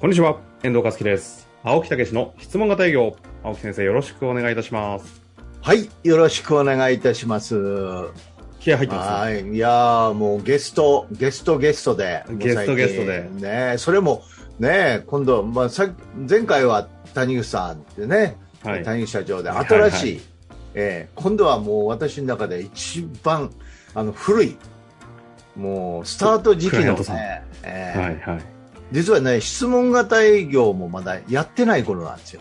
こんにちは、遠藤和樹です。青木武の質問型営業。青木先生、よろしくお願いいたします。はい、よろしくお願いいたします。気合入ってます？はい、いやーもうゲスト、ゲストゲストで。ゲストゲストでね、それも、ね、今度、まあ、さ前回は谷口さんってね、はい谷口社長で、はい新しい、はいえー今度はもう私の中で一番、あの、古い、もう、スタート時期のね、えーはいはい。実はね、質問型営業もまだやってない頃なんですよ。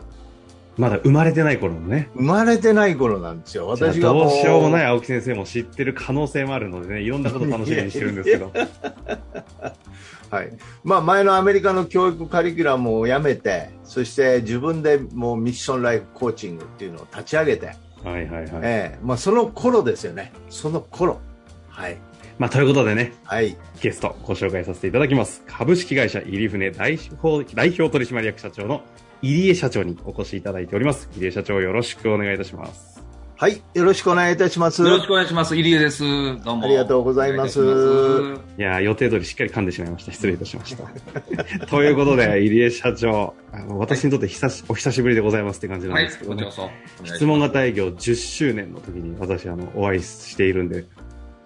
まだ生まれてない頃のね。生まれてない頃なんですよ。私がどうしようもないい。青木先生も知ってる可能性もあるのでね、いろんなこと楽しみにしてるんですけど。はい。まあ、前のアメリカの教育カリキュラムをやめて、そして自分でもうミッションライフコーチングっていうのを立ち上げて、はいはいはい。ええまあ、その頃ですよね。その頃。はい。まあ、ということでね、はい。ゲストご紹介させていただきます。株式会社入船代表代表取締役社長の入江社長にお越しいただいております。入江社長よろしくお願いいたします。はい。よろしくお願いいたします。よろしくお願いします。入江です。どうも。ありがとうございますいいたしいやー予定通りしっかり噛んでしまいました。失礼いたしました。ということで、入江社長、あの私にとって久しお久しぶりでございますって感じなんはいですけ、どね。こちらこそ。お願い質問型営業10周年の時に私あのお会いしているんで、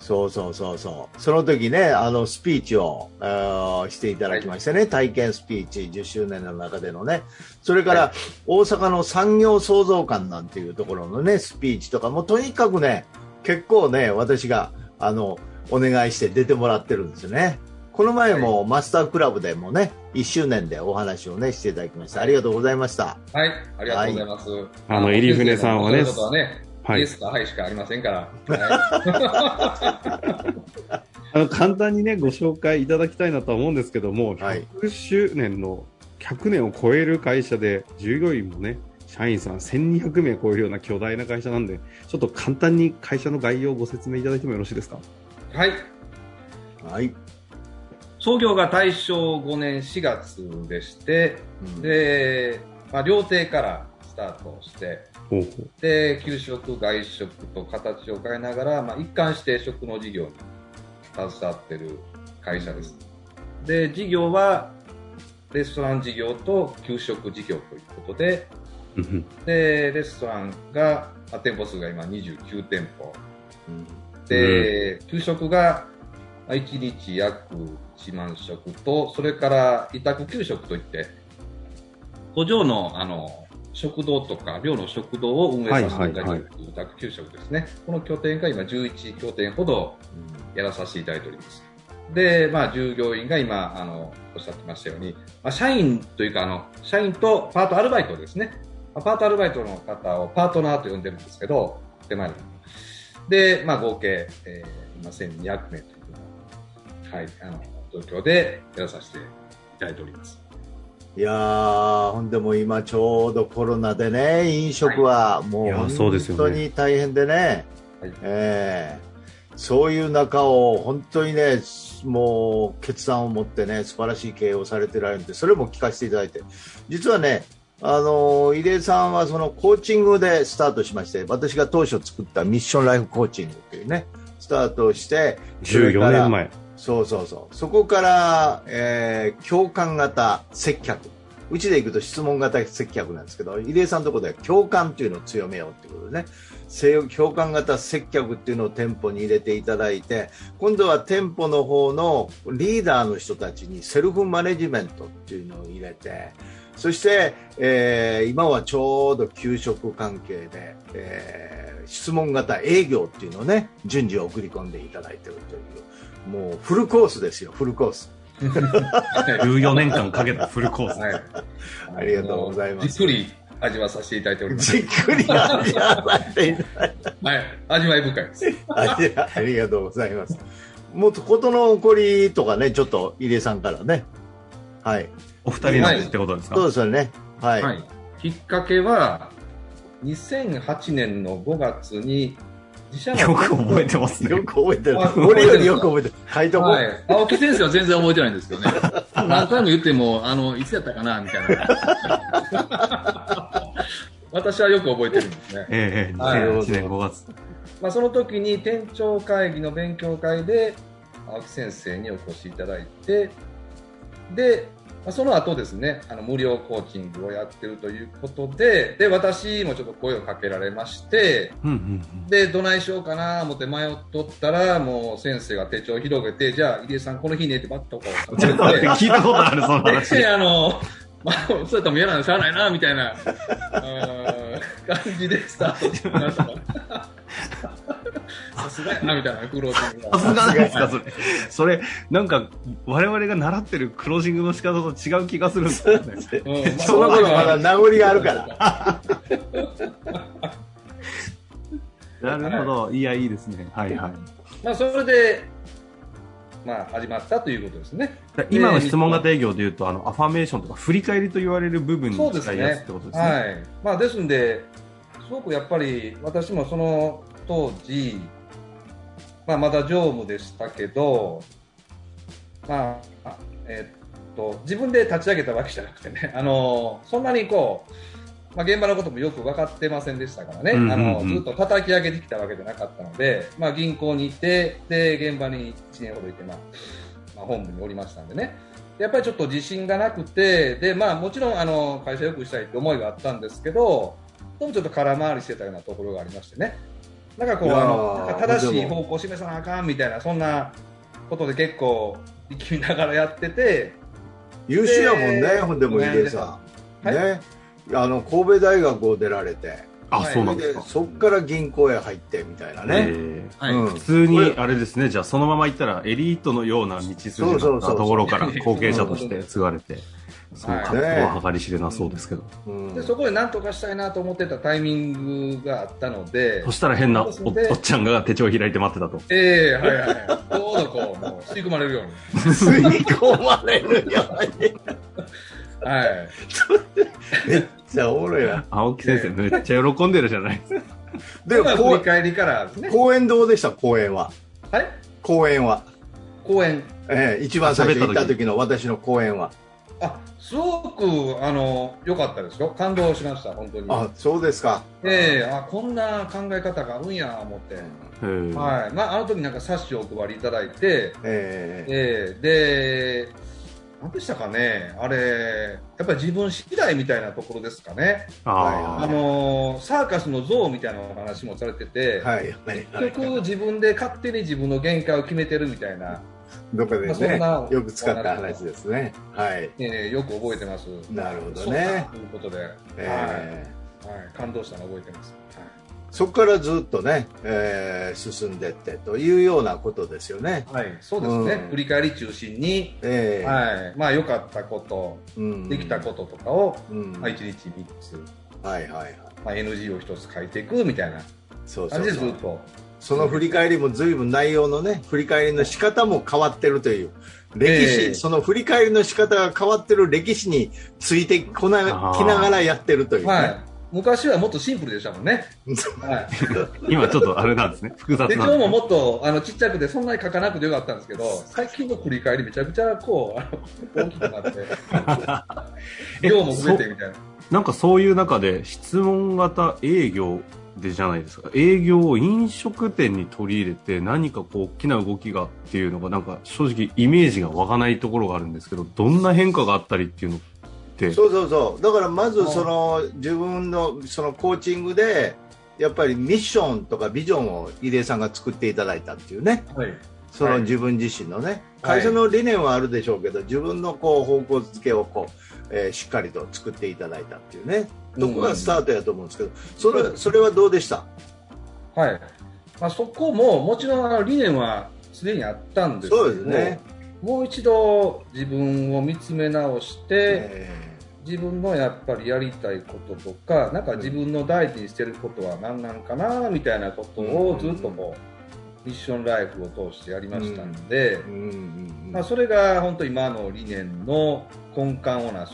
そうそうそうそう。その時ね、あの、スピーチを、あーしていただきましてね、体験スピーチ10周年の中でのね。それから、大阪の産業創造館なんていうところのね、スピーチとか、もうとにかくね、結構ね、私が、あの、お願いして出てもらってるんですよね。この前もマスタークラブでもね、1周年でお話をね、していただきました。ありがとうございました。はい、ありがとうございます。あの入船さんはね、はいイエ。スかはいしかありませんから。は あの簡単にねご紹介いただきたいなとは思うんですけども、はい100周年の100年を超える会社で従業員もね社員さん1200名超えるような巨大な会社なんでちょっと簡単に会社の概要をご説明いただいてもよろしいですか？い。はい。はい。創業が大正5年4月でして、うんで、まあ、料亭からスタートして、で、給食、外食と形を変えながら、まあ、一貫して食の事業に携わっている会社です。で、事業は、レストラン事業と給食事業ということで、で、レストランが、まあ店舗数が今29店舗。うんで、給食が、まあ1日約1万食と、それから委託給食といって、工場の、あの、食堂とか、寮の食堂を運営させていただいている委託給食ですね。この拠点が今11拠点ほどやらさせていただいております。で、まあ、従業員が今、あの、おっしゃってましたように、まあ、社員というか、あの、社員とパートアルバイトですね。まあパートアルバイトの方をパートナーと呼んでるんですけど、手前の。で、まあ、合計、えー、今1200名というふうな、はい、あの、状況でやらさせていただいております。いやー、ほんでも今ちょうどコロナでね、飲食はもいうや本当に大変でね、はい。えーそういう中を本当にね、もう決断を持ってね、素晴らしい経営をされてられるんで、それも聞かせていただいて、実はね、あの入江さんはそのコーチングでスタートしまして、私が当初作ったミッションライフコーチングっていうね、スタートをして、それから14年前そうそうそう。そこから、えー共感型接客。うちで行くと質問型接客なんですけど、入江さんのところでは共感っていうのを強めようっていうことでね、せ共感型接客っていうのを店舗に入れていただいて、今度は店舗の方のリーダーの人たちにセルフマネジメントっていうのを入れて、そして、えー今はちょうど給食関係で、えー質問型営業っていうのをね、順次送り込んでいただいているという、もうフルコースですよ、フルコース。14年間かけたフルコース、はい。ありがとうございますじっくり味わさせていただいております。じっくり味わわせていただいてはい。味わい深いです。ありがとうございます。もっと事の起こりとかね、ちょっと入江さんからね。はい。お二人なんでってことですか、そうですよね。はい。はい。きっかけは、2008年の5月に、自社のよく覚えてますねよく覚えてるあ。俺よりよく覚えてる。書いとこう。はい。青木先生は全然覚えてないんですけどね。何回も言っても、あの、いつやったかなみたいな。私はよく覚えてるんですね。ええはい2008年5月まあ、その時に店長会議の勉強会で、青木先生にお越しいただいて、で、まあ、その後ですね、あの無料コーチングをやってるということで、で、私もちょっと声をかけられまして、うんうんで、どないしようかな思って迷っとったら、もう先生が手帳を広げて、じゃあ、入江さんこの日ねってバッとこう、ちょっと待って、聞いたことある、その話。で、あの、まあ、それとも嫌なのしゃあないな、みたいな、感じでスタートしました。さすがやな、みたいな、クロージングがさすがなんですか、それ。それ、なんか、我々が習ってるクロージングの仕方と違う気がするんですよね。うんまあその頃まだ名残があるから。なるほど。いや、いいですね。はいはい。まあ、それで、まあ、始まったということですね。今の質問型営業でいうと、あの、アファメーションとか振り返りと言われる部分にそうです近いやつっねてこと。ですね。はい。まあ、ですんで、すごくやっぱり、私もその当時、まあ、まだ常務でしたけど、まあ、えっと、自分で立ち上げたわけじゃなくてね、あの、そんなにこう、まあ、現場のこともよく分かってませんでしたからね、うんうんうんあのずっと叩き上げてきたわけじゃなかったので、まあ、銀行に行って、で、現場に1年ほどいて、まあ、まあ、本部におりましたんでね。やっぱりちょっと自信がなくて、で、まあもちろんあの会社良くしたいって思いがあったんですけど、どうもちょっと空回りしてたようなところがありましてね。なんかこう、あの、なんか正しい方向を示さなあかんみたいな、そんなことで結構力みながらやってて、優秀やもんね、ほんでもね入江さん。はい。ね。あの、神戸大学を出られて、あ、はい。そうなんですか。そっから銀行へ入ってみたいなね。えー。はい。うん。普通に、あれですね、じゃあそのまま行ったらエリートのような道筋だったところから後継者として継がれて、そうはい格好は計り知れなそうですけど。うんでそこで何とかしたいなと思ってたタイミングがあったのでそ、したら変なおっちゃんが手帳を開いて待ってたと。ええはいはいはい。ちょうどこう、もう吸い込まれるように。吸い込まれるように。はい。めっちゃおもろいな。青木先生めっちゃ喜んでるじゃないですか。で、まあ振こり返りからですね。公演どうでした？公演は。はい。公演は。公演。ええ一番最初行った時の私の公演は。あ、すごく、あの、良かったですよ。感動しました、本当に。あ、そうですか。ええあ、こんな考え方があるんや、思って。はい。まあ、あの時なんか冊子をお配りいただいて、ええええで、何でしたかね、あれ、やっぱり自分次第みたいなところですかね。ああの、サーカスの像みたいなお話もされてて、はい。はい。結局自分で勝手に自分の限界を決めてるみたいな、どこでまあよく使った話ですね。はい。えーよく覚えてます。なるほどねか。ということで、ええはいはい、感動したの覚えてます。はいそこからずっとね、えー進んでってというようなことですよね。はい、そうですね、うん振り返り中心に、ええはい、まあ良かったこと、うんできたこととかを、うんまあ、1日3つ、はいはいはい。まあ、NG を1つ書いていくみたいなそうそ感。じでずっと。その振り返りも随分内容のね、振り返りの仕方も変わってるという。歴史、ええその振り返りの仕方が変わってる歴史についてこなきながらやってるという、ね。はい、昔はもっとシンプルでしたもんね。はい、今ちょっとあれなんですね。複雑手なんですね。帳ももっとあのちっちゃくてそんなに書かなくてよかったんですけど、最近の振り返りめちゃくちゃこう、大きくなって、え量も増えてみたいな。なんかそういう中で質問型営業でじゃないですか。営業を飲食店に取り入れて何かこう大きな動きがっていうのがなんか正直イメージが湧かないところがあるんですけど、どんな変化があったりっていうのって？そうそうそう。だからまずその自分のそのコーチングで、やっぱりミッションとかビジョンを入江さんが作っていただいたっていうね。はいその自分自身のね、会社の理念はあるでしょうけど、自分のこう方向づけをこう、えーしっかりと作っていただいたっていうね、とこがスタートやと思うんですけど、それそれはどうでした？はい。まあ、そこももちろんあの理念はすでにあったんですけどそうですね。もう一度自分を見つめ直して、え。自分のやっぱりやりたいこととかなんか自分の大事にしてることは何なんかなみたいなことをずっとこうミッションライフを通してやりましたんで、まあ、それが本当今の理念の根幹をなす。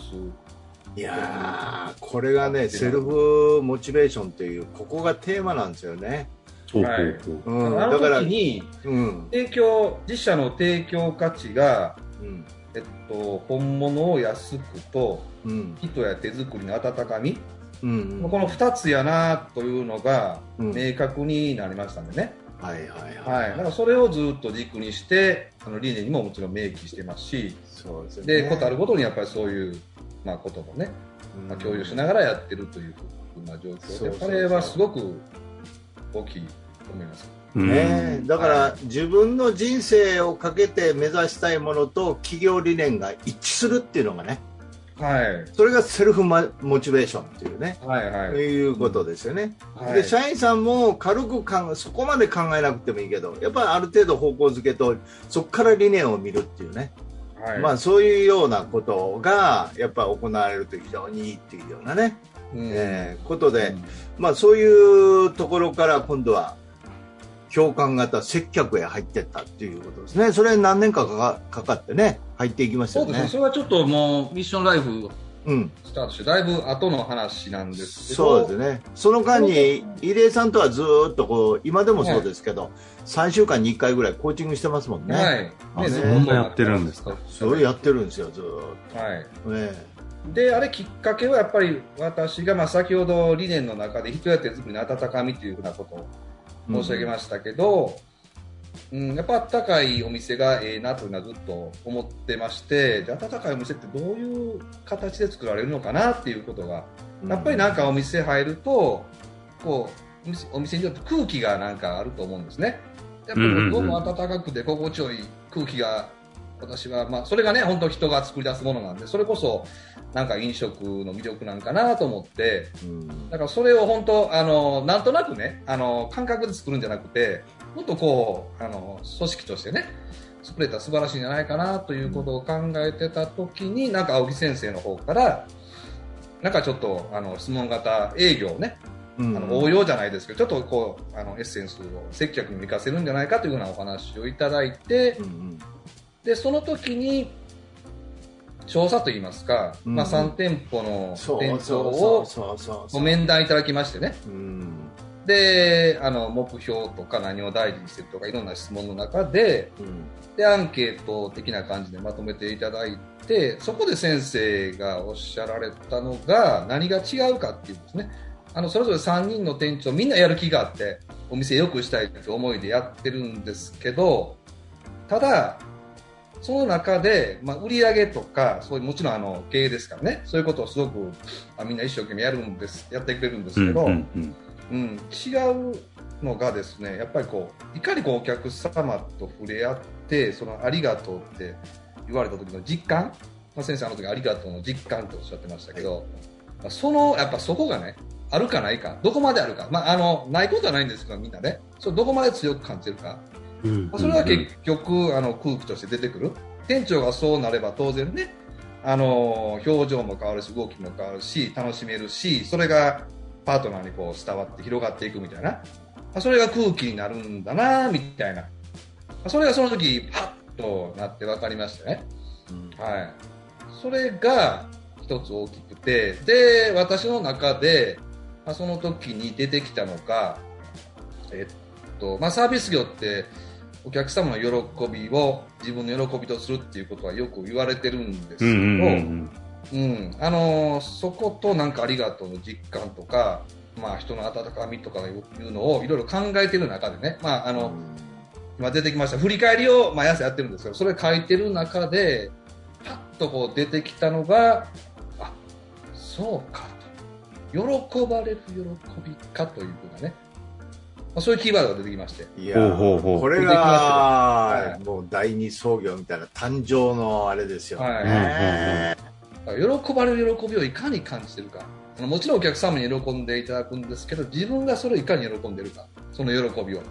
いやーこれがね、セルフモチベーションという、ここがテーマなんですよね。はいうほう。うん、あのだから、時にうん、提供自社の提供価値が、うん、えっと、本物を安くとうん、人や手作りの温かみ、うん、この2つやなというのがうん。明確になりましたんでね、はいはいはい、だからそれをずっと軸にしてあの理念にももちろん明記してますしそうですね。でことあるごとにやっぱりそういう、まあ、こともね、まあ、共有しながらやってるというふうな状況。でこれはすごく大きいと思います。うん。ね、だから、は自分の人生をかけて目指したいものと企業理念が一致するっていうのがねはい。それがセルフマモチベーションっていうね、はいはい。いうことですよね、はい。で社員さんも軽く考えそこまで考えなくてもいいけどやっぱりある程度方向づけとそこから理念を見るっていうね、はい。まあ、そういうようなことがやっぱり行われると非常にいいっていうようなね、うんえーことで、まあ、そういうところから今度は共感型接客へ入っていったっていうことですね、それ何年かかかかかってね、入っていきましたよね。そうですね。それはちょっともうミッションライフうん、スタートしてだいぶ後の話なんですけど。そうですね、その間に入江さんとはずーっとこう今でもそうですけど、3週間に1回ぐらいコーチングしてますもんね、はい。ねあそんなやってるんですか？それやってるんですよ、ずーっはい。と。ね。であれきっかけはやっぱり私がまあ先ほど理念の中で人や手作りの温かみというふうなことを申し上げましたけど、うんやっぱあったかいお店がええなというのはずっと思ってましてじゃあ温かいお店ってどういう形で作られるのかなっていうことがやっぱりなんかお店入るとこうお店によって空気がなんかあると思うんですね。やっぱりどうも温かくて心地よい空気が私はまあそれがね本当人が作り出すものなんでそれこそなんか飲食の魅力なんかなと思ってうん。だからそれを本当あのなんとなくねあの感覚で作るんじゃなくてもっとこうあの組織としてね作れたら素晴らしいんじゃないかなということを考えてた時になんか青木先生の方からなんかちょっとあの質問型営業をねうん。あの応用じゃないですけどちょっとこうあのエッセンスを接客にも活かせるんじゃないかというようなお話をいただいてうんうんでその時に調査といいますか、うん。まあ、3店舗の店長をご面談いただきましてね。うん。であの目標とか何を大事にしてるとかいろんな質問の中でうん。でアンケート的な感じでまとめていただいてそこで先生がおっしゃられたのが何が違うかっていうんですね。あのそれぞれ3人の店長みんなやる気があってお店良くしたいという思いでやってるんですけどただその中で、まあ、売り上げとかそういうもちろんあの経営ですからね。そういうことをすごくあみんな一生懸命やるんですやってくれるんですけど、うんうんうん、違うのがですねやっぱりこういかにこうお客様と触れ合ってそのありがとうって言われた時の実感、まあ、先生あの時ありがとうの実感とおっしゃってましたけど、まあそのやっぱそこがねあるかないかどこまであるか、まあ、あのないことはないんですけどみんなね。それどこまで強く感じるか、それは結局あの空気として出てくる。店長がそうなれば当然ねあの表情も変わるし動きも変わるし楽しめるしそれがパートナーにこう伝わって広がっていくみたいな。まあそれが空気になるんだなみたいな。まあそれがその時パッとなって分かりましたね。はい、それが一つ大きくてで私の中で、まあ、その時に出てきたのが、えっとまあ、サービス業ってお客様の喜びを自分の喜びとするっていうことはよく言われてるんですけど、うん、あのそことなんかありがとうの実感とか、まあ、人の温かみとかいうのをいろいろ考えてる中でね、まあ、あの、今出てきました。振り返りを毎朝やってるんですけどそれ書いてる中でパッとこう出てきたのがあそうかと。喜ばれる喜びかというふうなね、あ、そういうキーワードが出てきまして。いやほうほうほう。これがよ。もう第二創業みたいな誕生のあれですよ。ね。喜ばれる喜びをいかに感じてるか。もちろんお客様に喜んでいただくんですけど自分がそれをいかに喜んでるか。その喜びを。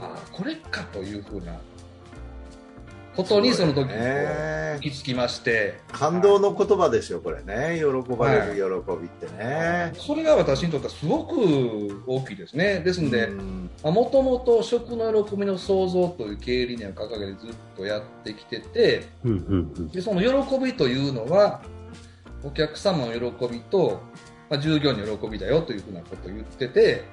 ああこれかというふうなことにその時にこうね行きまして。感動の言葉ですよ、これね。喜ばれる喜びってね。それが私にとってはすごく大きいですね。ですんでうん。もともと食の喜びの創造という経営理念を掲げてずっとやってきててうんうん。でその喜びというのはお客様の喜びと、まあ、従業員の喜びだよというふうなことを言ってて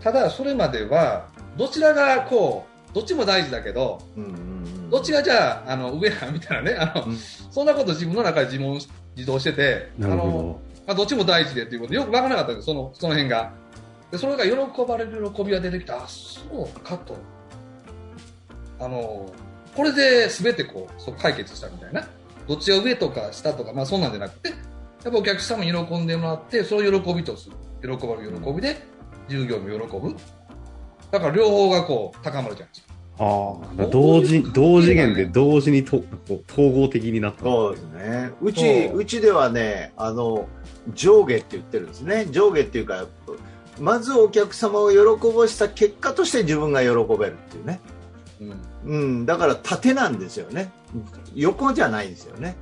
ただそれまではどちらがこうどっちも大事だけどうんうんうんどっちがじゃああの上やみたいなねあの、うん。そんなこと自分の中で自問自答しててあのまあ、どっちも大事でっていうことよく分からなかったんですそのその辺が。でそれが喜ばれる喜びが出てきたあそうかと。あのこれで全てこうそう解決したみたいな。どっちが上とか下とか、まあ、そんなんじゃなくてやっぱお客様に喜んでもらってそれを喜びとする。喜ばれる喜びで従業員も喜ぶ。だから両方がこう高まるじゃないですかああ、同時、同次元で同時にと統合的になった。そうですね。うち、うちではね、あの、上下って言ってるんですね。上下っていうか、まずお客様を喜ばした結果として自分が喜べるっていうね。うんうん、だから縦なんですよね。横じゃないんですよね。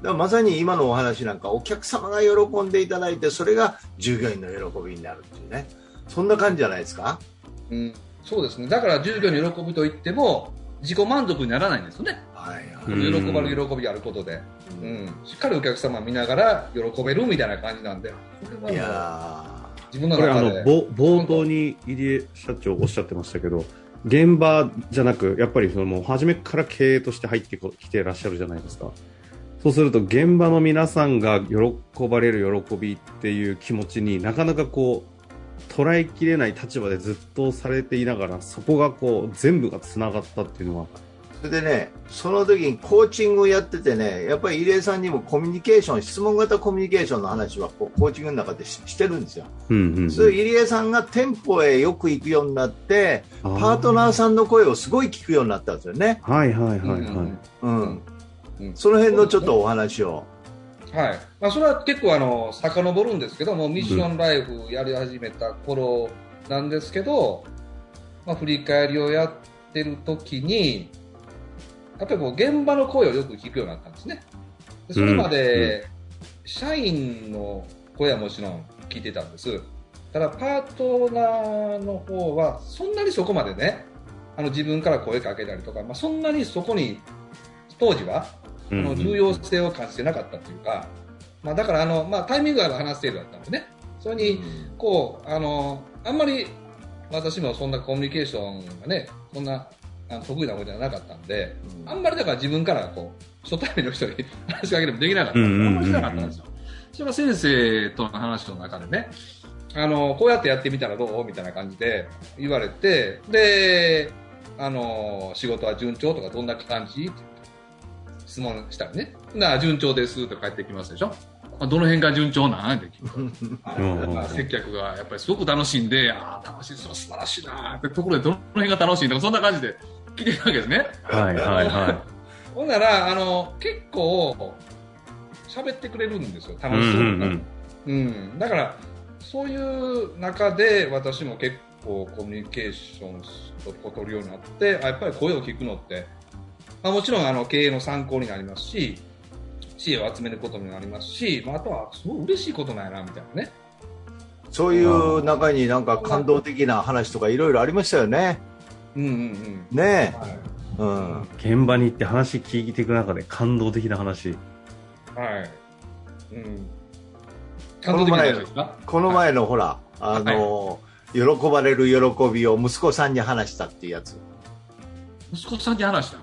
だからまさに今のお話なんかお客様が喜んでいただいてそれが従業員の喜びになるっていうねそんな感じじゃないですか？うん、そうですね。だから従業員の喜びといっても自己満足にならないんですよね、はい喜ばれる喜びがあることで、い、うん、しっかりお客様見ながら喜べるみたいな感じなんで。これいは自分のこれあの中でぼ冒頭に入江社長おっしゃってましたけど現場じゃなくやっぱりそのもう初めから経営として入ってこきてらっしゃるじゃないですか。そうすると現場の皆さんが喜ばれる喜びっていう気持ちになかなかこう捉えきれない立場でずっとされていながらそこがこう全部がつながったっていうのは。それでねその時にコーチングをやっててねやっぱり入江さんにもコミュニケーション質問型コミュニケーションの話はこうコーチングの中でししてるんですよ、うんうんうん。それ入江さんが店舗へよく行くようになってパートナーさんの声をすごい聞くようになったんですよね、はいはいはいはい、うん。うん。うん。その辺のちょっとお話を、はい。まあ、それは結構あの遡るんですけどもミッションライフやり始めた頃なんですけど、まあ、振り返りをやってる時にやっぱりこう現場の声をよく聞くようになったんですね。でそれまで社員の声はもちろん聞いてたんです。ただパートナーの方はそんなにそこまでねあの自分から声かけたりとか、まあ、そんなにそこに当時はあの重要性を感じてなかったというか、まあ、だからあの、まあ、タイミングがある話程度だったんでね、それにこうあのあんまり私もそんなコミュニケーションがね、そんな得意なことじゃなかったんで、あんまりだから自分からこう初対面の人に 話しかけてもできなかった。あんまりしなかったんですよ。それは先生との話の中でね、あのこうやってやってみたらどう？みたいな感じで言われて、で、あの仕事は順調とかどんな感じ？質問したらね、な順調ですって帰ってきますでしょ。あどの辺が順調なんって聞接客がやっぱりすごく楽しいんで、ああ、楽しい、素晴らしいなってところでどの辺が楽しいとか、そんな感じで聞いてるわけですね。はいはいは ほんなら、あの、結構、喋ってくれるんですよ、い。楽しそうに。うんうんうん、だから、そういう中で私も結構コミュニケーションを取るようになって、あやっぱり声を聞くのって、まあ、もちろんあの経営の参考になりますし、知恵を集めることになりますし、まあ、あとはすごい嬉しいことなんやな、みたいなね。そういう中になんか感動的な話とかいろいろありましたよね。うんうんうん。ねはいえ。うん。現場に行って話聞いていく中で感動的な話。はい。うん。感動的な話ですか？この前のほら、あの、喜ばれる喜びを息子さんに話したっていうやつ。息子さんに話した？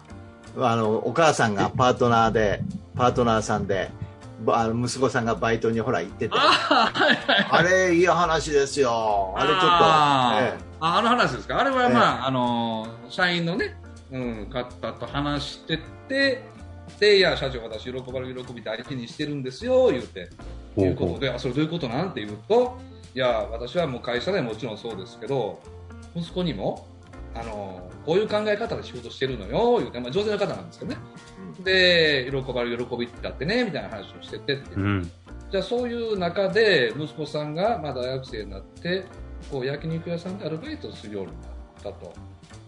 あの、お母さんがパートナーで、パートナーさんで、ばあの息子さんがバイトにほら行ってて、あれいい話ですよ。あれちょっと、あー。ええ。ああの話ですか？あれはまあ、あのー社員のね、うん、方と話してて、で、いや、社長、私、喜ばれる喜び大事にしてるんですよ、言うて、いうことで、あ、それどういうことなん？て言うと、いや、私はもう会社でもちろんそうですけど、息子にも、あのーこういう考え方で仕事してるのよ、言うて、まあ、上手な方なんですけどね。で、喜ばれる喜びだってね、みたいな話をしてて。ってうん。じゃあそういう中で息子さんがまあ大学生になってこう焼肉屋さんでアルバイトをするようになったと、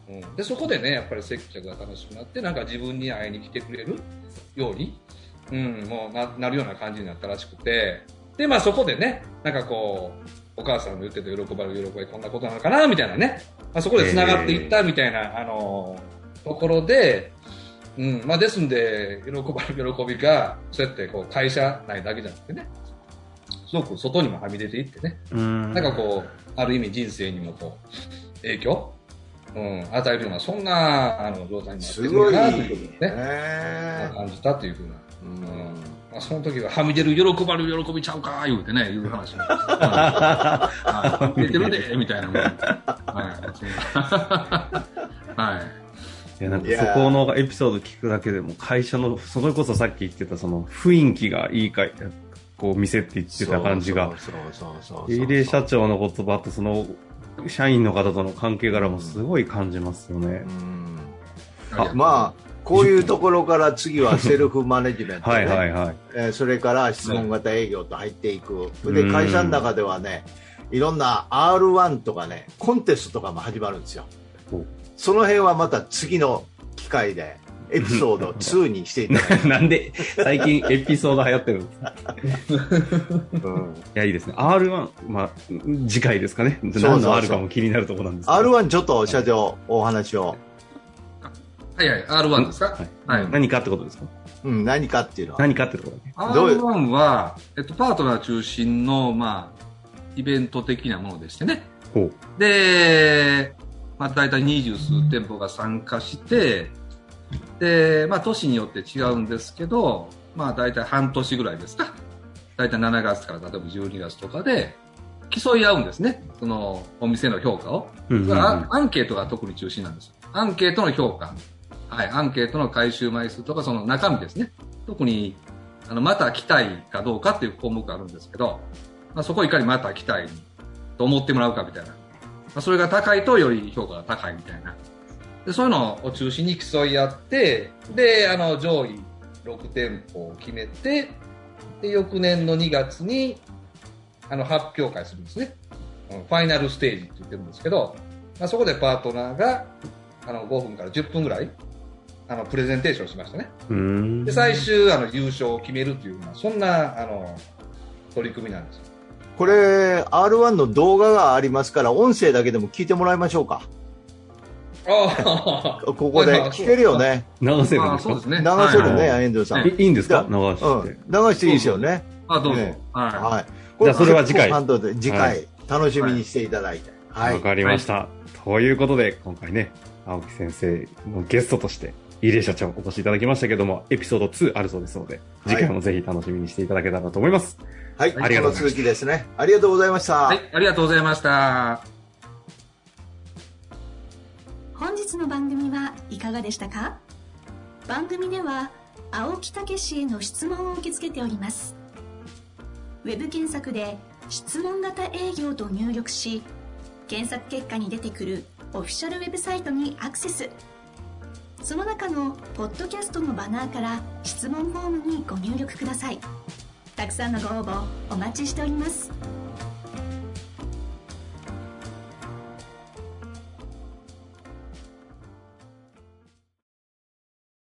うん、でそこでねやっぱり接客が楽しくなってなんか自分に会いに来てくれるように、うん、もうななるような感じになったらしくて。でまあそこでねなんかこうお母さんの言ってた喜ばれる喜びこんなことなのかなみたいなね、まあ、そこで繋がっていったみたいな、あのところで、うんまあ、ですんで、喜ばれる 喜びが、そうやってこう会社内だけじゃなくてね、すごく外にもはみ出ていってね、うん。なんかこう、ある意味人生にもこう、影響、うん、与えるような、そんな、あの、状態になってるなということでね、ね。感じたというふうな、うんままあ、その時は、はみ出る喜ばれる喜びちゃうか、言うてね、いう話も。はい出てるで、みたいなもん。はい。はい。いや、なんかそこのエピソード聞くだけでも、会社の、それこそさっき言ってた、その雰囲気がいいか、こう、店って言ってた感じが、入江社長の言葉とその、社員の方との関係柄もすごい感じますよねう。んあまあこういうところから次はセルフマネジメント、ね。はいはいはい。えーそれから質問型営業と入っていく、うん。で会社の中ではねいろんな R1 とかねコンテストとかも始まるんですよ。お。その辺はまた次の機会でエピソード 2にしていただいて、なんで、最近エピソード流行ってるんですかうん。いや、いいですね。R1、まあ、次回ですかね。何の R かも気になるところなんですけど。R1 ちょっと社長お話を、はいはい、R1 ですか？はいはい。何かってことですか？うん、何かっていうのは何かってところだけ。どういう？R1 は、えっと、パートナー中心の、まあ、イベント的なものでしてね。ほう。で、まあ、大体二十数店舗が参加して、で、まあ、都市によって違うんですけど、まあ、大体半年ぐらいですか？大体7月から例えば12月とかで、競い合うんですね。その、お店の評価を。うんうんうんアアンケートが特に中心なんです。アンケートの評価。はい、アンケートの回収枚数とか、その中身ですね。特に、あの、また来たいかどうかっていう項目があるんですけど、まあ、そこをいかにまた来たいと思ってもらうかみたいな。まあ、それが高いとより評価が高いみたいな。で、そういうのを中心に競い合って、で、あの、上位6店舗を決めて、で、翌年の2月に、あの、発表会するんですね。ファイナルステージって言ってるんですけど、まあ、そこでパートナーが、あの、5分から10分ぐらい、あの、プレゼンテーションしましたね。で、最終、あの、優勝を決めるというそんな、あの、取り組みなんですよ。これ R1 の動画がありますから音声だけでも聞いてもらいましょうか。あ ここで。聞けるよね。流せるんですか？流せるね、はい。遠藤さん、いいいんですか？流うん、して。流していいですよね。あ、どうぞ。ね。ははい。じゃあそれは次回。次回、は楽しみにしていただいて。はい、わかりました。ということで、今回ね、青木先生のゲストとして、入江社長お越しいただきましたけども、エピソード2あるそうですので、次回もぜひ楽しみにしていただけたらと思います。はい、ありがとうございました。この続きですねありがとうございました、はい、ありがとうございました。本日の番組はいかがでしたか？番組では青木武氏への質問を受け付けております。ウェブ検索で「質問型営業」と入力し検索結果に出てくるオフィシャルウェブサイトにアクセスその中のポッドキャストのバナーから質問フォームにご入力ください。たくさんのご応募お待ちしております。